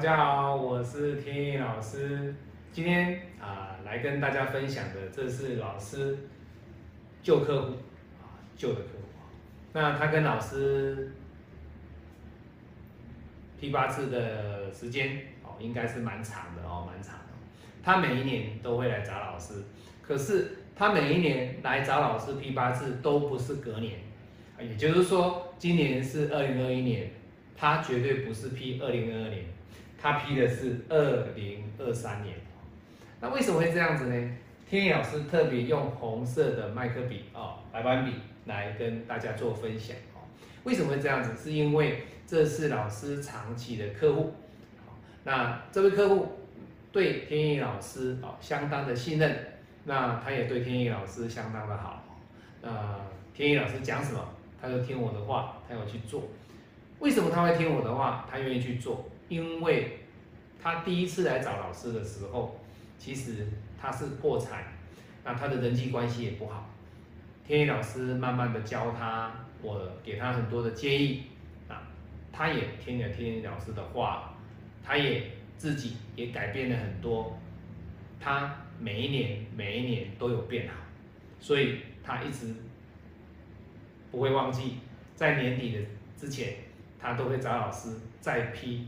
大家好，我是天意老师。今天啊，来跟大家分享的，这是老师旧客户啊，旧的客户。那他跟老师批八字的时间哦，应该是蛮长的哦，蛮长的。他每一年都会来找老师，可是他每一年来找老师批八字都不是隔年，也就是说，今年是二零二一年，他绝对不是批二零二二年。他批的是二零二三年，那为什么会这样子呢？天野老师特别用红色的麦克笔哦，白板笔来跟大家做分享哦。为什么会这样子？是因为这是老师长期的客户，那这位客户对天野老师哦相当的信任，那他也对天野老师相当的好。那天野老师讲什么，他就听我的话，他要去做。为什么他会听我的话？他愿意去做？因为他第一次来找老师的时候，其实他是破产，那他的人际关系也不好。天意老师慢慢的教他，我给他很多的建议，啊，他也听了天意老师的话，他也自己也改变了很多，他每一年每一年都有变好，所以他一直不会忘记，在年底的之前，他都会找老师再批。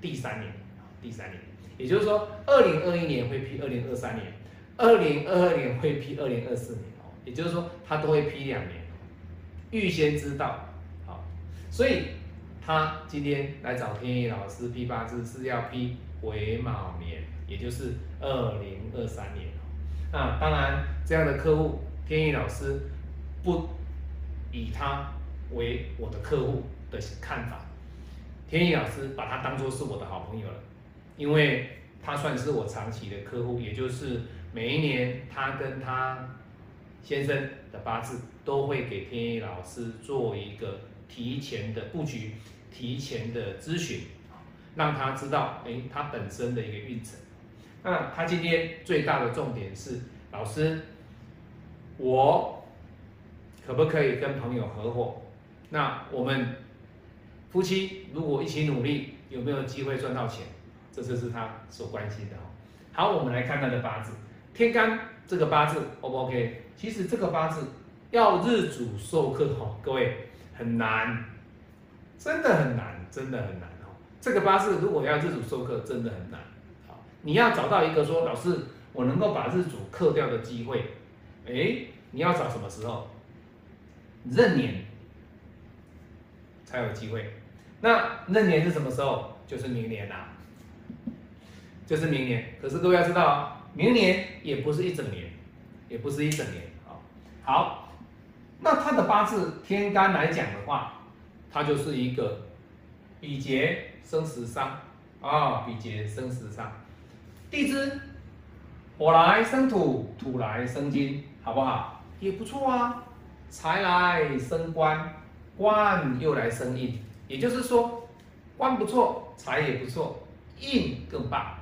第三年第三年，也就是说，二零二一年会批二零二三年，二零二二年会批二零二四年哦，也就是说，他都会批两年，预先知道，好，所以他今天来找天意老师批八字是要批癸卯年，也就是二零二三年哦。那当然，这样的客户，天意老师不以他为我的客户的看法。天意老师把他当做是我的好朋友了，因为他算是我长期的客户，也就是每一年他跟他先生的八字都会给天意老师做一个提前的布局、提前的咨询，让他知道哎他本身的一个运程。那他今天最大的重点是，老师，我可不可以跟朋友合伙？那我们。夫妻如果一起努力，有没有机会赚到钱？这就是他所关心的哦。好，我们来看他的八字，天干这个八字 O 不 OK？其实这个八字要日主授课哈，各位很难，真的很难，真的很难哦。这个八字如果要日主授课，真的很难。好，你要找到一个说老师，我能够把日主克掉的机会，哎，你要找什么时候？壬年才有机会。那闰年是什么时候？就是明年啦，就是明年。可是各位要知道，明年也不是一整年，也不是一整年啊。好，那他的八字天干来讲的话，它就是一个比劫生食伤啊，比劫生食伤。地支火来生土，土来生金，好不好？也不错啊。财来生官，官又来生印。也就是说，官不错，财也不错，印更棒。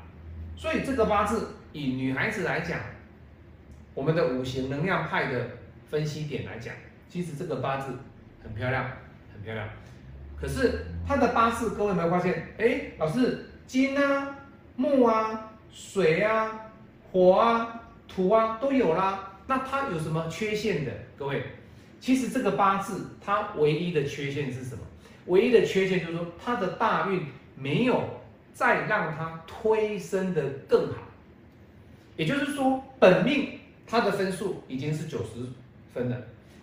所以这个八字以女孩子来讲，我们的五行能量派的分析点来讲，其实这个八字很漂亮，很漂亮。可是他的八字，各位有没有发现？哎，老师，金啊、木啊、水啊、火啊、土啊都有啦。那它有什么缺陷的？各位，其实这个八字它唯一的缺陷是什么？唯一的缺陷就是说，他的大运没有再让他推升的更好，也就是说，本命他的分数已经是九十分了，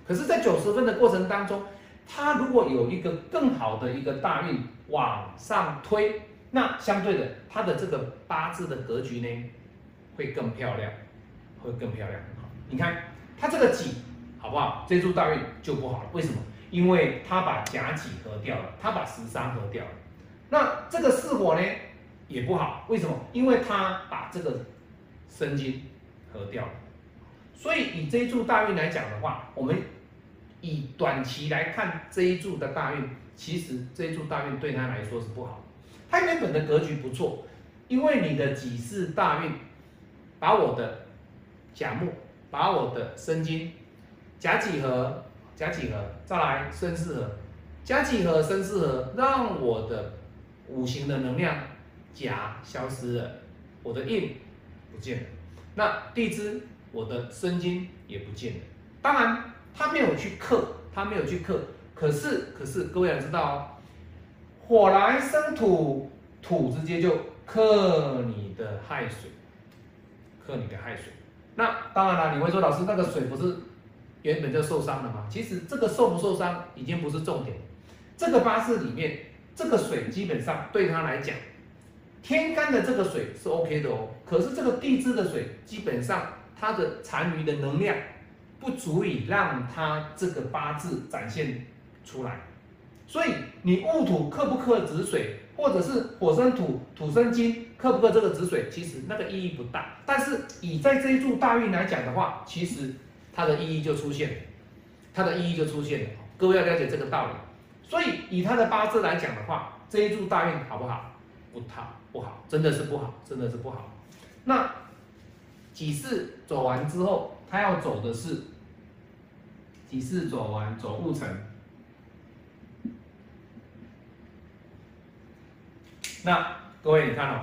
可是，在九十分的过程当中，他如果有一个更好的一个大运往上推，那相对的，他的这个八字的格局呢，会更漂亮，会更漂亮。你看他这个己好不好？这柱大运就不好了，为什么？因为他把甲己合掉了，他把十三合掉了，那这个巳火呢也不好，为什么？因为他把这个申金合掉了，所以以这一柱大运来讲的话，我们以短期来看这一柱的大运，其实这一柱大运对他来说是不好。他原本的格局不错，因为你的己巳大运把我的甲木，把我的申金甲己合。甲几何，再来申巳合，甲几何、申巳合，让我的五行的能量甲消失了，我的印不见了，那地支我的生金也不见了。当然他没有去克，他没有去克，可是可是各位要知道哦，火来生土，土直接就克你的亥水，克你的亥水。那当然了，你会说老师那个水不是原本就受伤了吗？其实这个受不受伤已经不是重点，这个八字里面这个水基本上对他来讲。天干的这个水是 OK 的哦，可是这个地支的水基本上它的残余的能量不足以让它这个八字展现出来，所以你戊土克不克子水，或者是火生土土生金克不克这个子水，其实那个意义不大。但是以在这一柱大运来讲的话，其实它的意义就出现了，它的意义就出现了。各位要了解这个道理。所以以他的八字来讲的话，这一柱大运好不好？不好。不好，真的是不好，真的是不好。那几世走完之后，他要走的是几世走完走戊辰。那各位你看哦，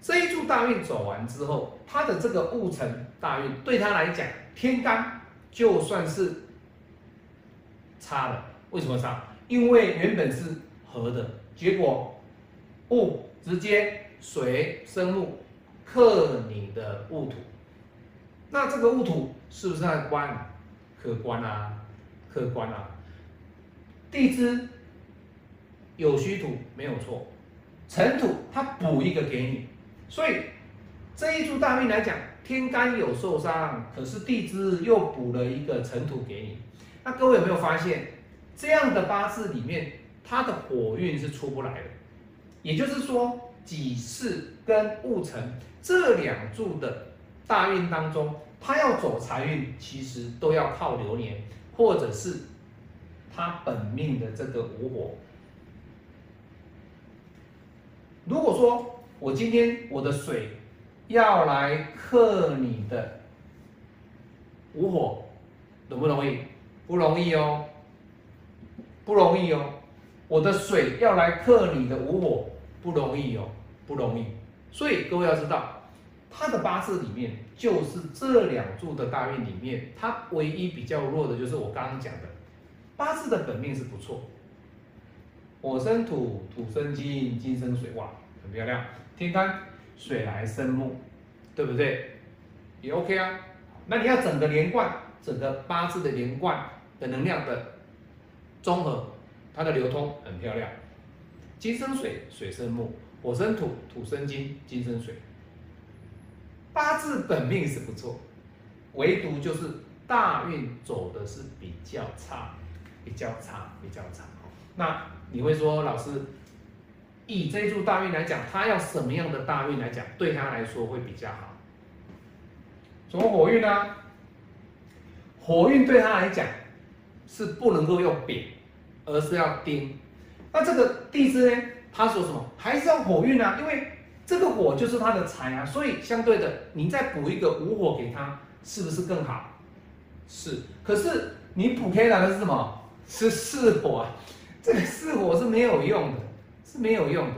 这一柱大运走完之后，他的这个戊辰大运对他来讲，天干就算是差了。为什么差？因为原本是合的，结果戊。直接水生木克你的戊土，那这个戊土是不是在官？可观啊，可观啊。地支有虚土没有错，尘土它补一个给你，所以这一柱大运来讲，天干有受伤，可是地支又补了一个尘土给你。那各位有没有发现，这样的八字里面，它的火运是出不来的？也就是说，己巳跟戊辰这两柱的大运当中，他要走财运，其实都要靠流年，或者是他本命的这个午火。如果说我今天我的水要来克你的午火，容不容易？不容易哦，不容易哦。我的水要来克你的午火。不容易哦，不容易。所以各位要知道，他的八字里面就是这两柱的大运里面，他唯一比较弱的就是我刚刚讲的，八字的本命是不错，火生土，土生金，金生水，哇，很漂亮。天干水来生木，对不对？也 OK 啊。那你要整个连贯，整个八字的连贯的能量的综合，它的流通很漂亮。金生水，水生木；火生土，土生金，金生水。八字本命是不错，唯独就是大运走的是比较差，比较差，比较差。那你会说，老师，以这一柱大运来讲，他要什么样的大运来讲，对他来说会比较好？什么火运呢？火运对他来讲是不能够用丙，而是要丁。那这个地支呢？他说什么？还是要火运啊？因为这个火就是他的财啊，所以相对的，你再补一个午火给他，是不是更好？是。可是你补给他的是什么？是巳火啊。这个巳火是没有用的，是没有用的。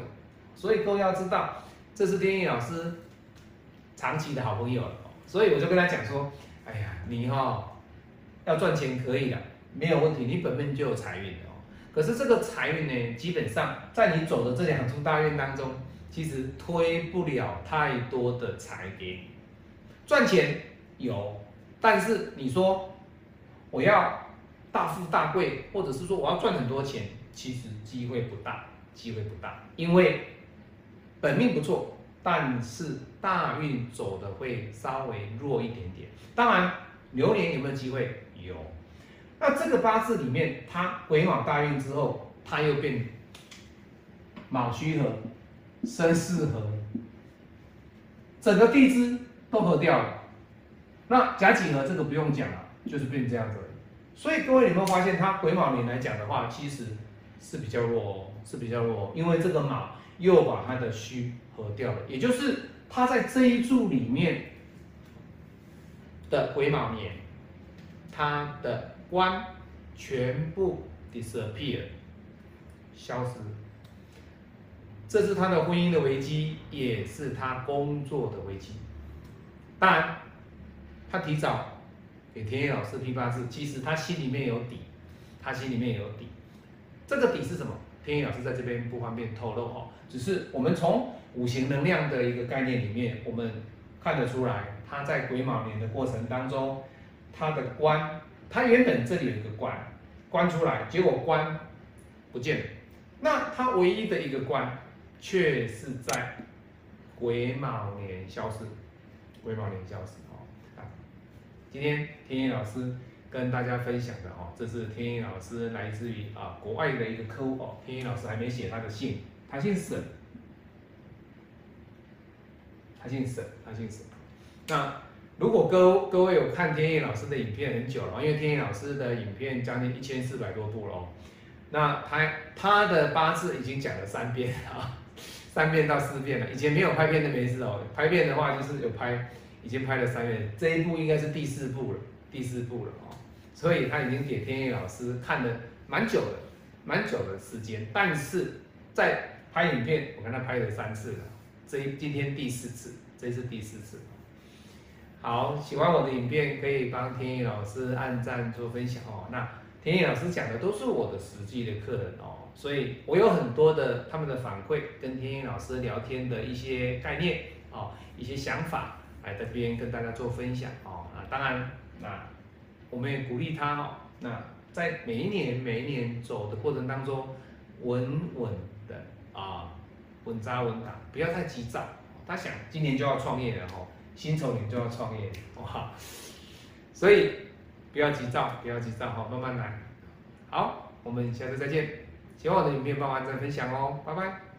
所以各位要知道，这是天意老师长期的好朋友所以我就跟他讲说：，哎呀，你哈要赚钱可以的，没有问题，你本命就有财运的。可是这个财运呢，基本上在你走的这两处大运当中，其实推不了太多的财给你。赚钱有，但是你说我要大富大贵，或者是说我要赚很多钱，其实机会不大，机会不大，因为本命不错，但是大运走的会稍微弱一点点。当然，流年有没有机会？有。那这个八字里面，它癸卯大运之后，它又变卯戌合、申巳合，整个地支都合掉了。那甲己合这个不用讲了，就是变这样子。所以各位有没有发现，它癸卯年来讲的话，其实是比较弱哦，是比较弱，因为这个卯又把它的戌合掉了，也就是它在这一柱里面的癸卯年，它的。官全部 disappear，消失。这是他的婚姻的危机，也是他工作的危机。当然，他提早给田野老师批八字，其实他心里面有底，他心里面有底。这个底是什么？天野老师在这边不方便透露哈，只是我们从五行能量的一个概念里面，我们看得出来，他在癸卯年的过程当中，他的官，他原本这里有一个官，官出来，结果官不见了，那他唯一的一个官，却是在癸卯年消失，癸卯年消失哦。今天天野老师。跟大家分享的哦，这是天一老师来自于啊国外的一个客户哦，天一老师还没写他的姓，他姓沈，他姓沈，他姓沈。那如果各各位有看天一老师的影片很久了，因为天一老师的影片将近一千四百多部了哦，那他他的八字已经讲了三遍啊，三遍到四遍了，以前没有拍片的没事哦，拍片的话就是有拍，已经拍了三遍，这一部应该是第四部了，第四部了哦。所以他已经给天意老师看了蛮久的，蛮久的时间，但是在拍影片，我跟他拍了三次了，这今天第四次，这是第四次。好，喜欢我的影片可以帮天意老师按赞做分享哦。那天意老师讲的都是我的实际的客人哦，所以我有很多的他们的反馈，跟天意老师聊天的一些概念哦，一些想法来这边跟大家做分享哦。啊，当然那。我们也鼓励他哦，那在每一年每一年走的过程当中，稳稳的啊，稳扎稳打，不要太急躁。他想今年就要创业了哈，辛丑年就要创业哇，所以不要急躁，不要急躁哈，慢慢来。好，我们下次再见。喜欢我的影片，帮我按赞分享哦，拜拜。